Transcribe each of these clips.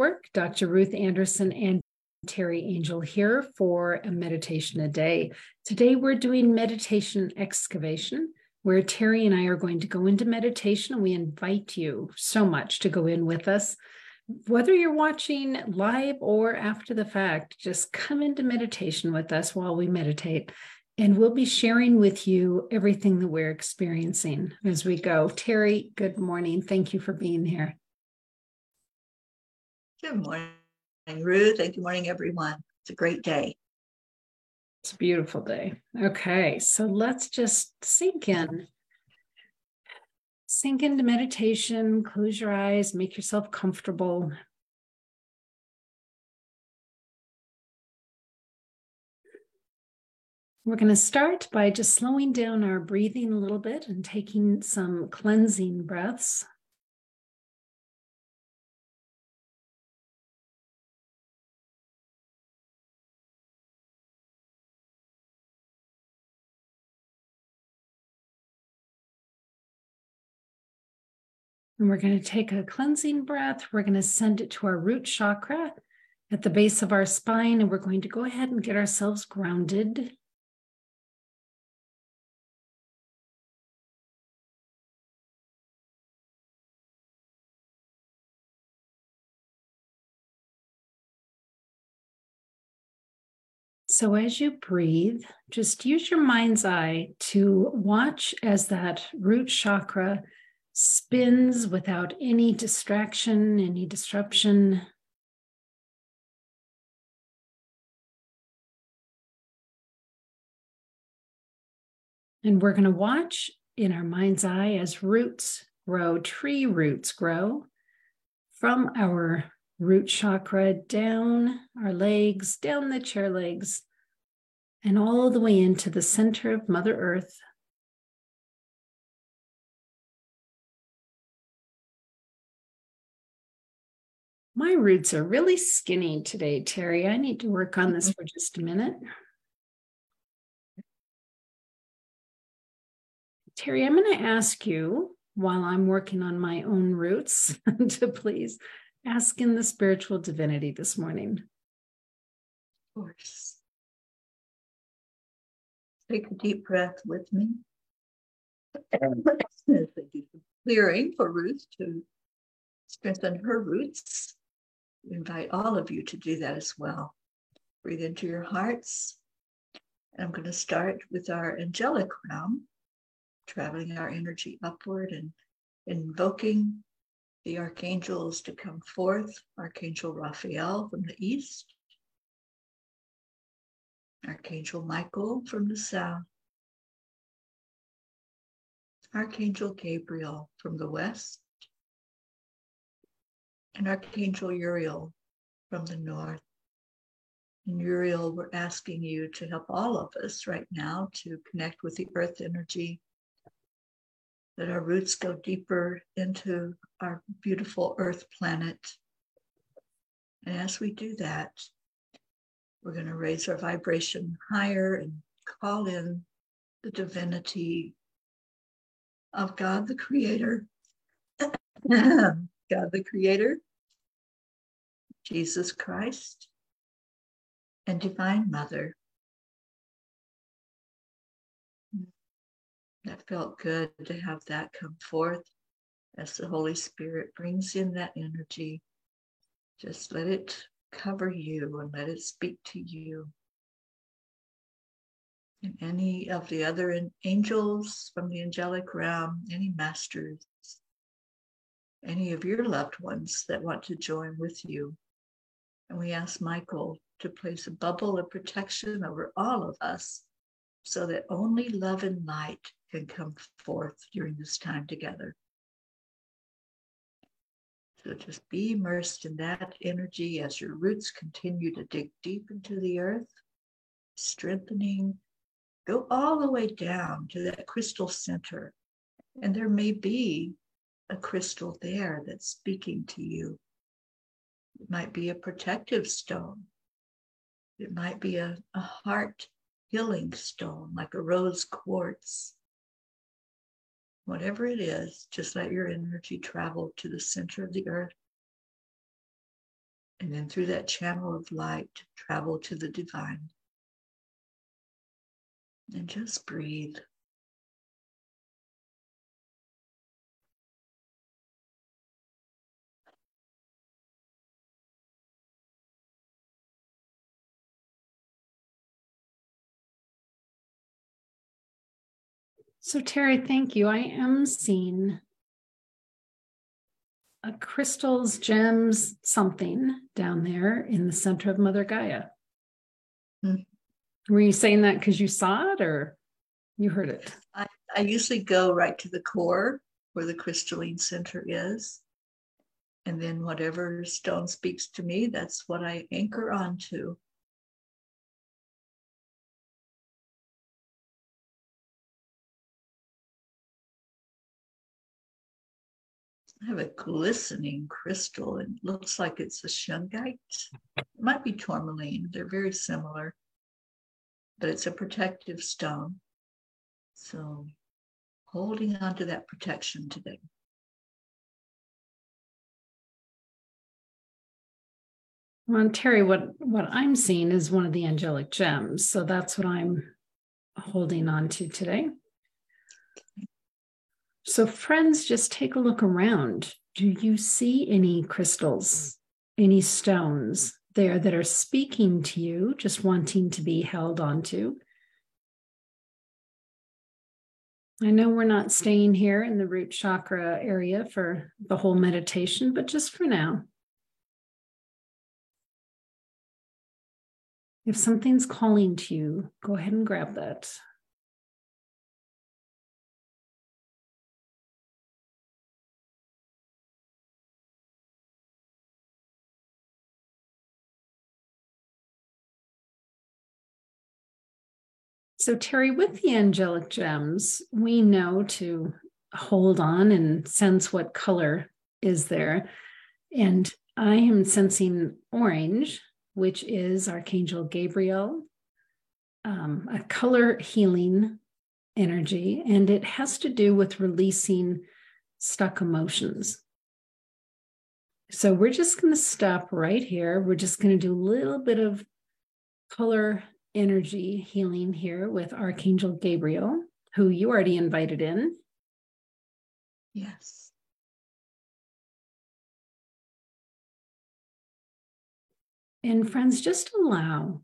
Network. Dr. Ruth Anderson and Teri Angel here for a meditation a day. Today we're doing meditation excavation, where Teri and I are going to go into meditation. And we invite you so much to go in with us. Whether you're watching live or after the fact, just come into meditation with us while we meditate. And we'll be sharing with you everything that we're experiencing as we go. Teri, good morning. Thank you for being here. Good morning, Ruth, and good morning, everyone. It's a great day. It's a beautiful day. Okay, so let's just sink in. Sink into meditation, close your eyes, make yourself comfortable. We're going to start by just slowing down our breathing a little bit and taking some cleansing breaths. And we're going to take a cleansing breath. We're going to send it to our root chakra at the base of our spine. And we're going to go ahead and get ourselves grounded. So, as you breathe, just use your mind's eye to watch as that root chakra spins without any distraction, any disruption. And we're going to watch in our mind's eye as roots grow, tree roots grow from our root chakra down our legs, down the chair legs, and all the way into the center of Mother Earth. My roots are really skinny today, Teri. I need to work on this mm-hmm. for just a minute. Teri, I'm going to ask you while I'm working on my own roots to please ask in the spiritual divinity this morning. Of course. Take a deep breath with me. Clearing for Ruth to strengthen her roots invite all of you to do that as well. Breathe into your hearts. And I'm going to start with our angelic realm, traveling our energy upward and invoking the archangels to come forth Archangel Raphael from the east, Archangel Michael from the south, Archangel Gabriel from the west, and Archangel Uriel from the north. And Uriel, we're asking you to help all of us right now to connect with the earth energy, that our roots go deeper into our beautiful earth planet. And as we do that, we're going to raise our vibration higher and call in the divinity of God the Creator. God the Creator, Jesus Christ, and Divine Mother. That felt good to have that come forth as the Holy Spirit brings in that energy. Just let it cover you and let it speak to you. And any of the other angels from the angelic realm, any masters, any of your loved ones that want to join with you. And we ask Michael to place a bubble of protection over all of us so that only love and light can come forth during this time together. So just be immersed in that energy as your roots continue to dig deep into the earth, strengthening. Go all the way down to that crystal center. And there may be a crystal there that's speaking to you. It might be a protective stone. It might be a, a heart healing stone, like a rose quartz. Whatever it is, just let your energy travel to the center of the earth. And then through that channel of light, travel to the divine. And just breathe. So, Teri, thank you. I am seeing a crystals, gems, something down there in the center of Mother Gaia. Mm. Were you saying that because you saw it or you heard it? I, I usually go right to the core where the crystalline center is. And then whatever stone speaks to me, that's what I anchor onto. I have a glistening crystal. It looks like it's a shungite. It might be tourmaline. They're very similar, but it's a protective stone. So holding on to that protection today. Well, Teri, what, what I'm seeing is one of the angelic gems. So that's what I'm holding on to today. So, friends, just take a look around. Do you see any crystals, any stones there that are speaking to you, just wanting to be held onto? I know we're not staying here in the root chakra area for the whole meditation, but just for now. If something's calling to you, go ahead and grab that. So, Teri, with the angelic gems, we know to hold on and sense what color is there. And I am sensing orange, which is Archangel Gabriel, um, a color healing energy, and it has to do with releasing stuck emotions. So we're just going to stop right here. We're just going to do a little bit of color energy healing here with Archangel Gabriel, who you already invited in. Yes. And friends, just allow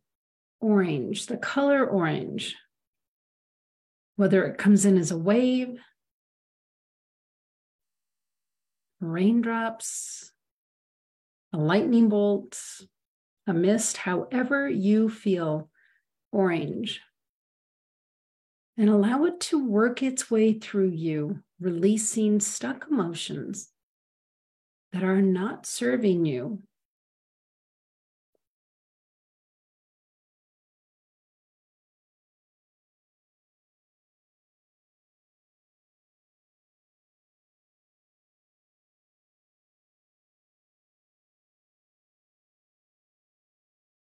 orange, the color orange, whether it comes in as a wave, raindrops, a lightning bolt, a mist, however you feel orange and allow it to work its way through you, releasing stuck emotions that are not serving you.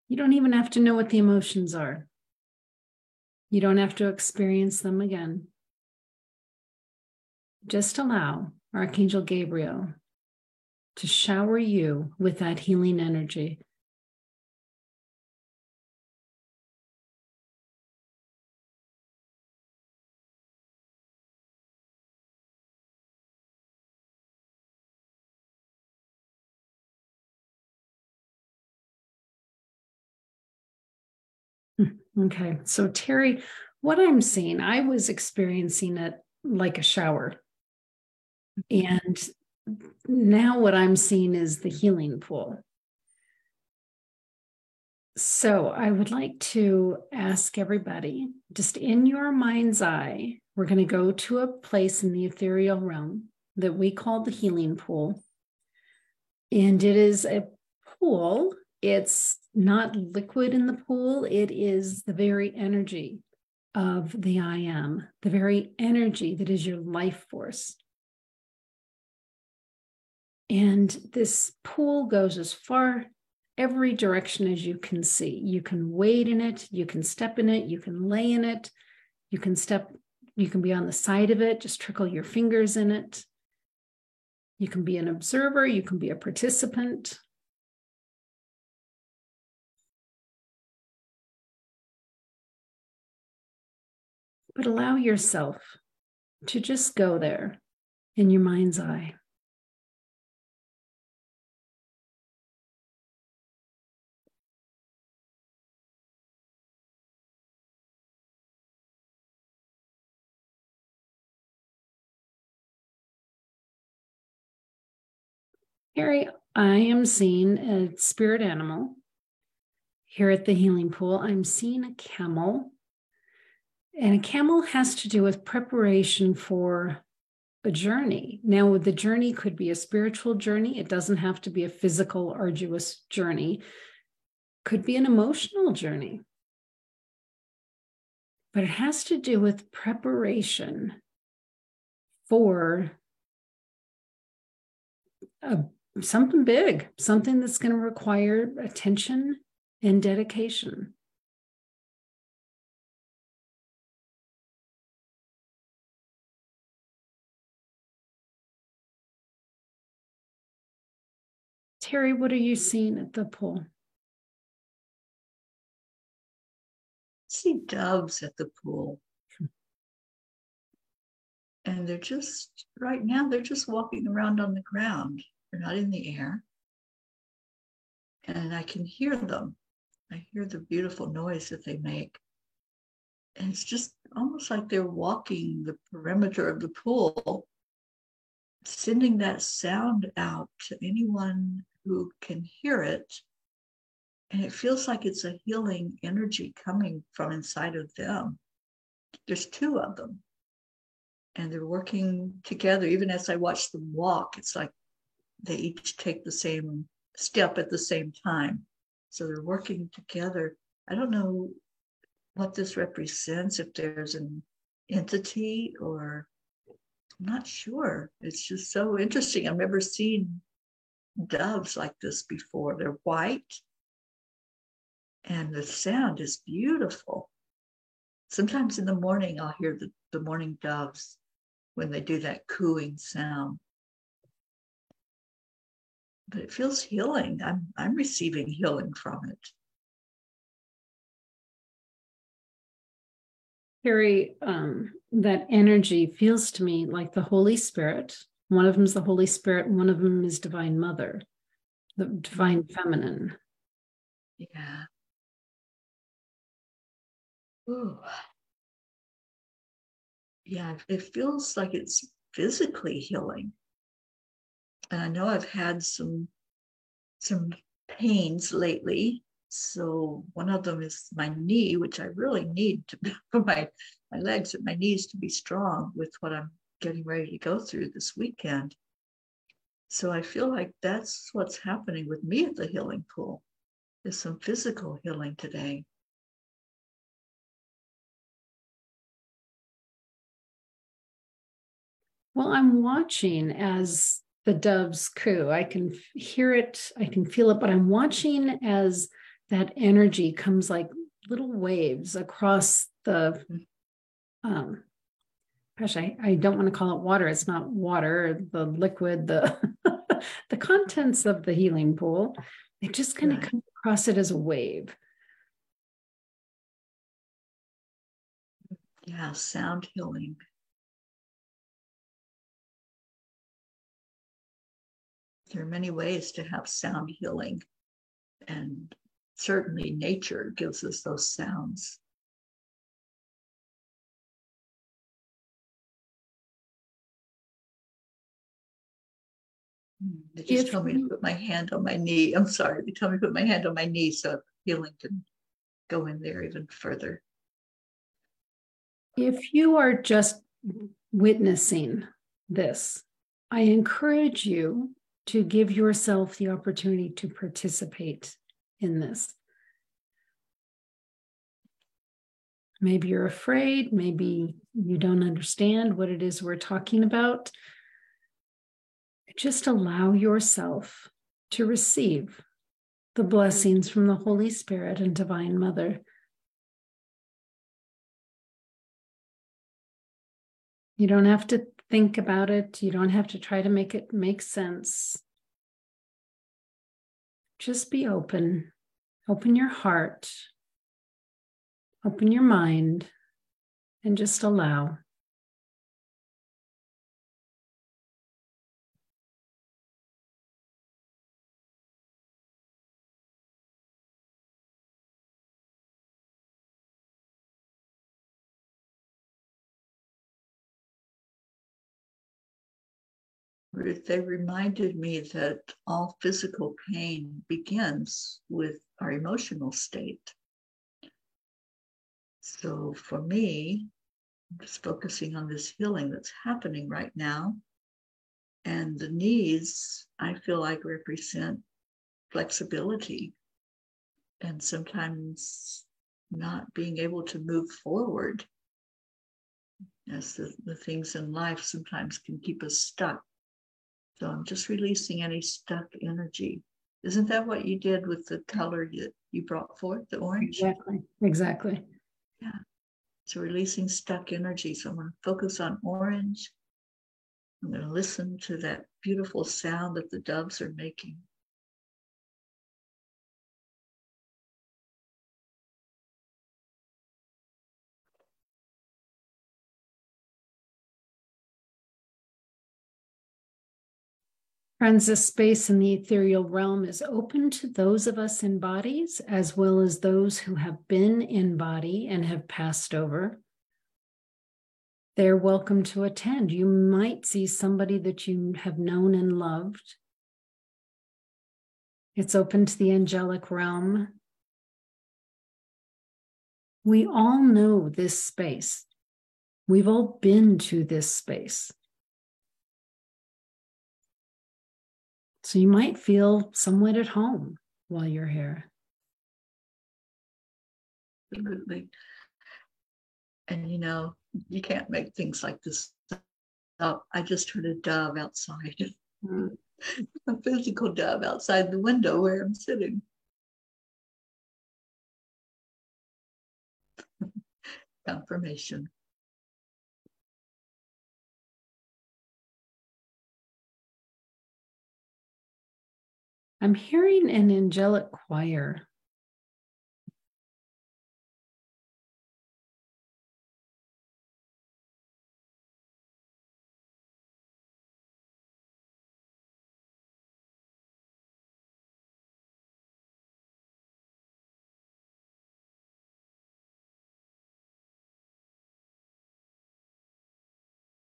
You don't even have to know what the emotions are. You don't have to experience them again. Just allow Archangel Gabriel to shower you with that healing energy. Okay. So, Teri, what I'm seeing, I was experiencing it like a shower. And now what I'm seeing is the healing pool. So, I would like to ask everybody just in your mind's eye, we're going to go to a place in the ethereal realm that we call the healing pool. And it is a pool, it's not liquid in the pool, it is the very energy of the I am, the very energy that is your life force. And this pool goes as far every direction as you can see. You can wade in it, you can step in it, you can lay in it, you can step, you can be on the side of it, just trickle your fingers in it. You can be an observer, you can be a participant. But allow yourself to just go there in your mind's eye. Harry, I am seeing a spirit animal here at the healing pool. I'm seeing a camel. And a camel has to do with preparation for a journey. Now, the journey could be a spiritual journey, it doesn't have to be a physical, arduous journey, could be an emotional journey. But it has to do with preparation for a something big, something that's going to require attention and dedication. Teri, what are you seeing at the pool? see doves at the pool. And they're just, right now, they're just walking around on the ground. They're not in the air. And I can hear them. I hear the beautiful noise that they make. And it's just almost like they're walking the perimeter of the pool, sending that sound out to anyone who can hear it. And it feels like it's a healing energy coming from inside of them. There's two of them. And they're working together. Even as I watch them walk, it's like they each take the same step at the same time. So they're working together. I don't know what this represents, if there's an entity or I'm not sure. It's just so interesting. I've never seen doves like this before. They're white and the sound is beautiful. Sometimes in the morning, I'll hear the, the morning doves when they do that cooing sound but it feels healing. I'm I'm receiving healing from it. Harry, um, that energy feels to me like the Holy Spirit. One of them is the Holy Spirit, one of them is Divine Mother, the Divine Feminine. Yeah. Ooh. Yeah, it feels like it's physically healing and I know I've had some some pains lately. So one of them is my knee, which I really need to for my my legs and my knees to be strong with what I'm getting ready to go through this weekend. So I feel like that's what's happening with me at the healing pool. There's some physical healing today. Well, I'm watching as the doves coo. I can hear it, I can feel it, but I'm watching as that energy comes like little waves across the um gosh, I, I don't want to call it water. It's not water, the liquid, the the contents of the healing pool. It just kind of come across it as a wave. Yeah, sound healing. there are many ways to have sound healing, and certainly nature gives us those sounds. They just if, told me to put my hand on my knee. I'm sorry. They told me to put my hand on my knee so healing can go in there even further. If you are just witnessing this, I encourage you to give yourself the opportunity to participate in this. Maybe you're afraid, maybe you don't understand what it is we're talking about. Just allow yourself to receive the blessings from the Holy Spirit and Divine Mother. You don't have to think about it. You don't have to try to make it make sense. Just be open. Open your heart. Open your mind and just allow. They reminded me that all physical pain begins with our emotional state. So for me, just focusing on this healing that's happening right now. And the knees, I feel like represent flexibility and sometimes not being able to move forward as the, the things in life sometimes can keep us stuck. So I'm just releasing any stuck energy. Isn't that what you did with the color that you brought forth, the orange? Exactly. Exactly. Yeah. So releasing stuck energy. So I'm going to focus on orange. I'm going to listen to that beautiful sound that the doves are making. Friends, this space in the ethereal realm is open to those of us in bodies as well as those who have been in body and have passed over. They're welcome to attend. You might see somebody that you have known and loved. It's open to the angelic realm. We all know this space. We've all been to this space. So you might feel somewhat at home while you're here. Absolutely. And you know, you can't make things like this up. I just heard a dove outside, a physical dove outside the window where I'm sitting. Confirmation. I'm hearing an angelic choir.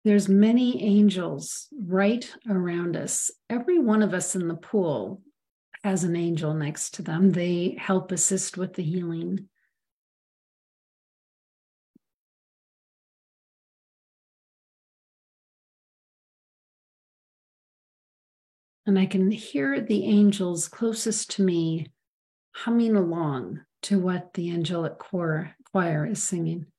There's many angels right around us. Every one of us in the pool has an angel next to them. They help assist with the healing. And I can hear the angels closest to me humming along to what the angelic choir, choir is singing.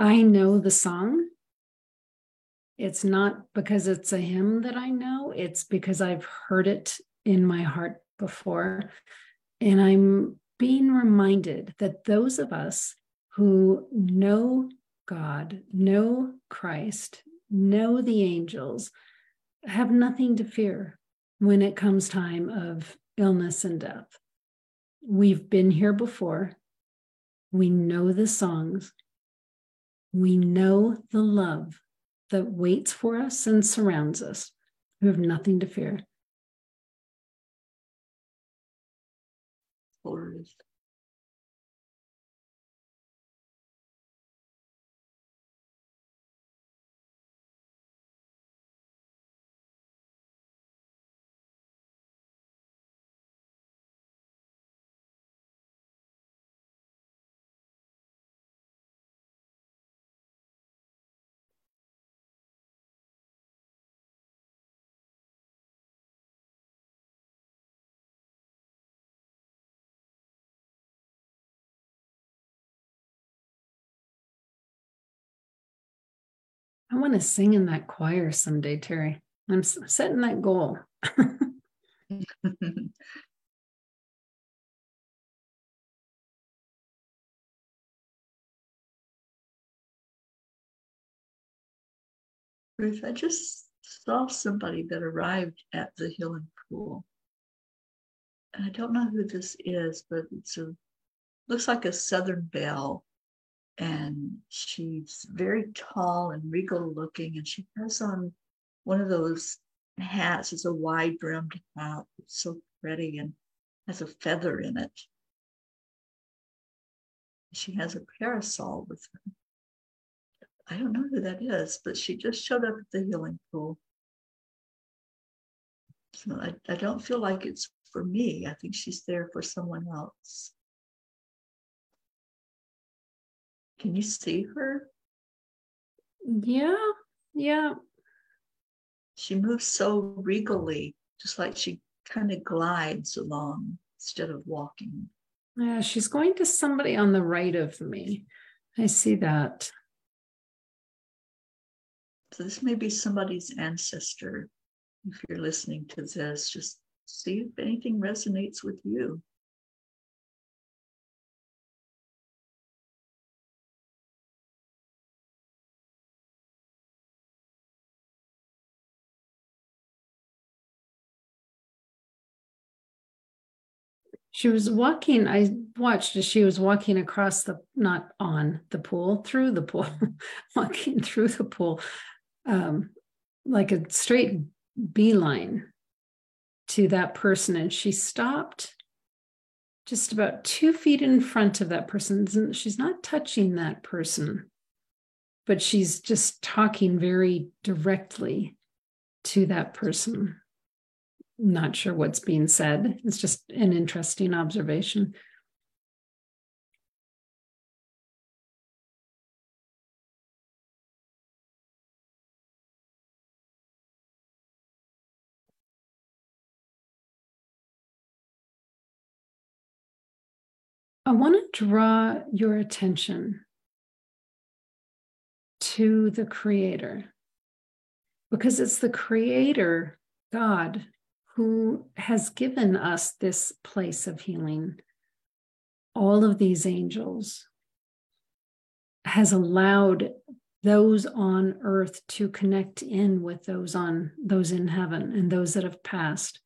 I know the song. It's not because it's a hymn that I know, it's because I've heard it in my heart before. And I'm being reminded that those of us who know God, know Christ, know the angels, have nothing to fear when it comes time of illness and death. We've been here before. We know the songs we know the love that waits for us and surrounds us. We have nothing to fear. Forest. I want to sing in that choir someday, Teri. I'm setting that goal. Ruth, I just saw somebody that arrived at the healing pool. And I don't know who this is, but it's a looks like a southern belle. And she's very tall and regal looking, and she has on one of those hats. It's a wide brimmed hat. It's so pretty and has a feather in it. She has a parasol with her. I don't know who that is, but she just showed up at the healing pool. So I, I don't feel like it's for me. I think she's there for someone else. Can you see her? Yeah, yeah. She moves so regally, just like she kind of glides along instead of walking. Yeah, she's going to somebody on the right of me. I see that. So this may be somebody's ancestor. If you're listening to this, just see if anything resonates with you. She was walking, I watched as she was walking across the, not on the pool, through the pool, walking through the pool, um, like a straight beeline to that person. And she stopped just about two feet in front of that person. She's not touching that person, but she's just talking very directly to that person not sure what's being said. It's just an interesting observation. I want to draw your attention to the Creator because it's the Creator, God, who has given us this place of healing, all of these angels, has allowed those on earth to connect in with those on those in heaven and those that have passed.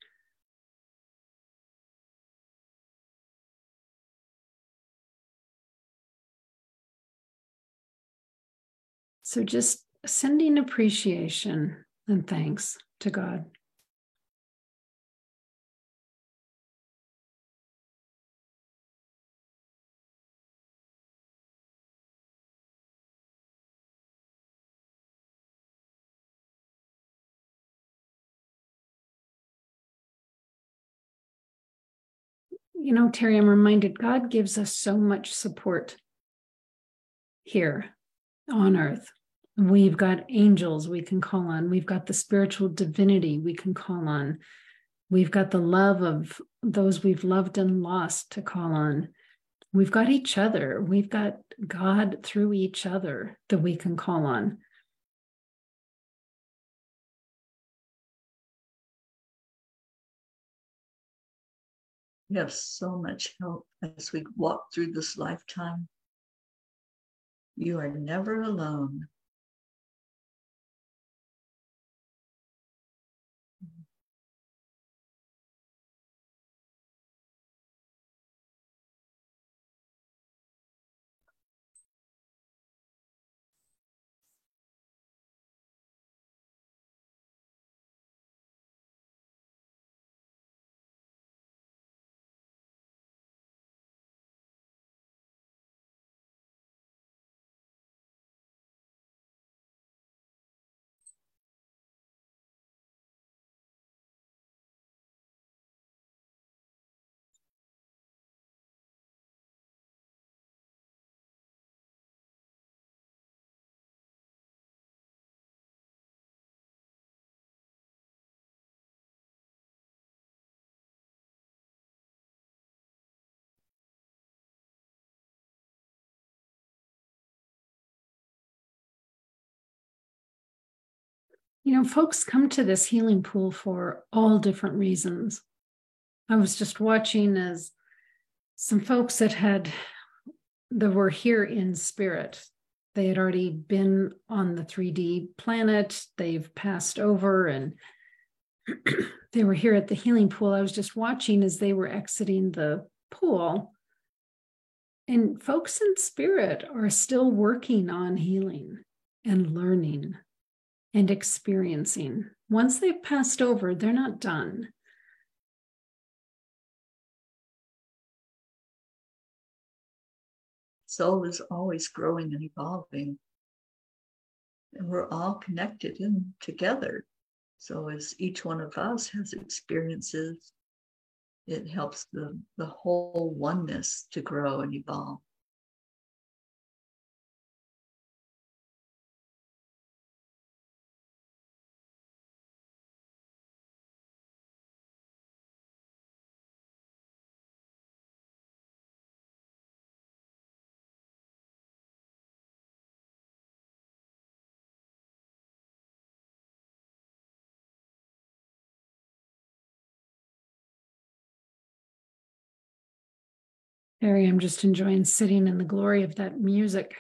So just sending appreciation and thanks to God. You know, Teri, I'm reminded God gives us so much support here on earth. We've got angels we can call on. We've got the spiritual divinity we can call on. We've got the love of those we've loved and lost to call on. We've got each other. We've got God through each other that we can call on. We have so much help as we walk through this lifetime. You are never alone. You know, folks come to this healing pool for all different reasons. I was just watching as some folks that had that were here in spirit. They had already been on the 3D planet. They've passed over and they were here at the healing pool. I was just watching as they were exiting the pool. And folks in spirit are still working on healing and learning and experiencing. Once they've passed over, they're not done. Soul is always growing and evolving. And we're all connected in together. So as each one of us has experiences, it helps the, the whole oneness to grow and evolve. Teri, I'm just enjoying sitting in the glory of that music.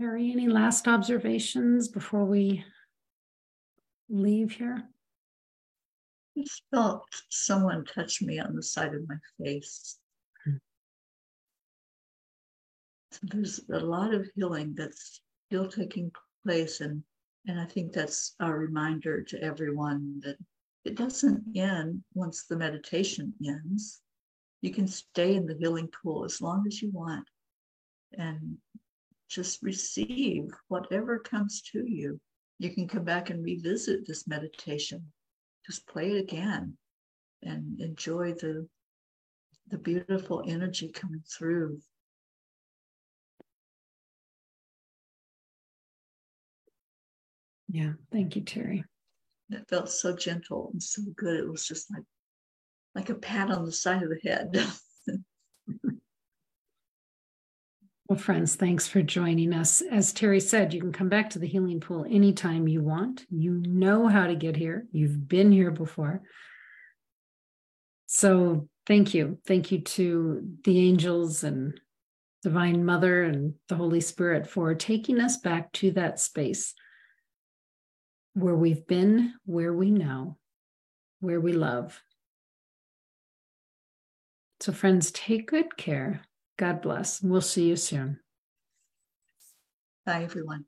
Mary, any last observations before we leave here? I felt someone touch me on the side of my face. So there's a lot of healing that's still taking place, and and I think that's a reminder to everyone that it doesn't end once the meditation ends. You can stay in the healing pool as long as you want, and just receive whatever comes to you. You can come back and revisit this meditation. Just play it again and enjoy the, the beautiful energy coming through. Yeah, thank you, Teri. It felt so gentle and so good. It was just like like a pat on the side of the head. Well, friends, thanks for joining us. As Teri said, you can come back to the healing pool anytime you want. You know how to get here, you've been here before. So, thank you. Thank you to the angels and Divine Mother and the Holy Spirit for taking us back to that space where we've been, where we know, where we love. So, friends, take good care God bless. We'll see you soon. Bye, everyone.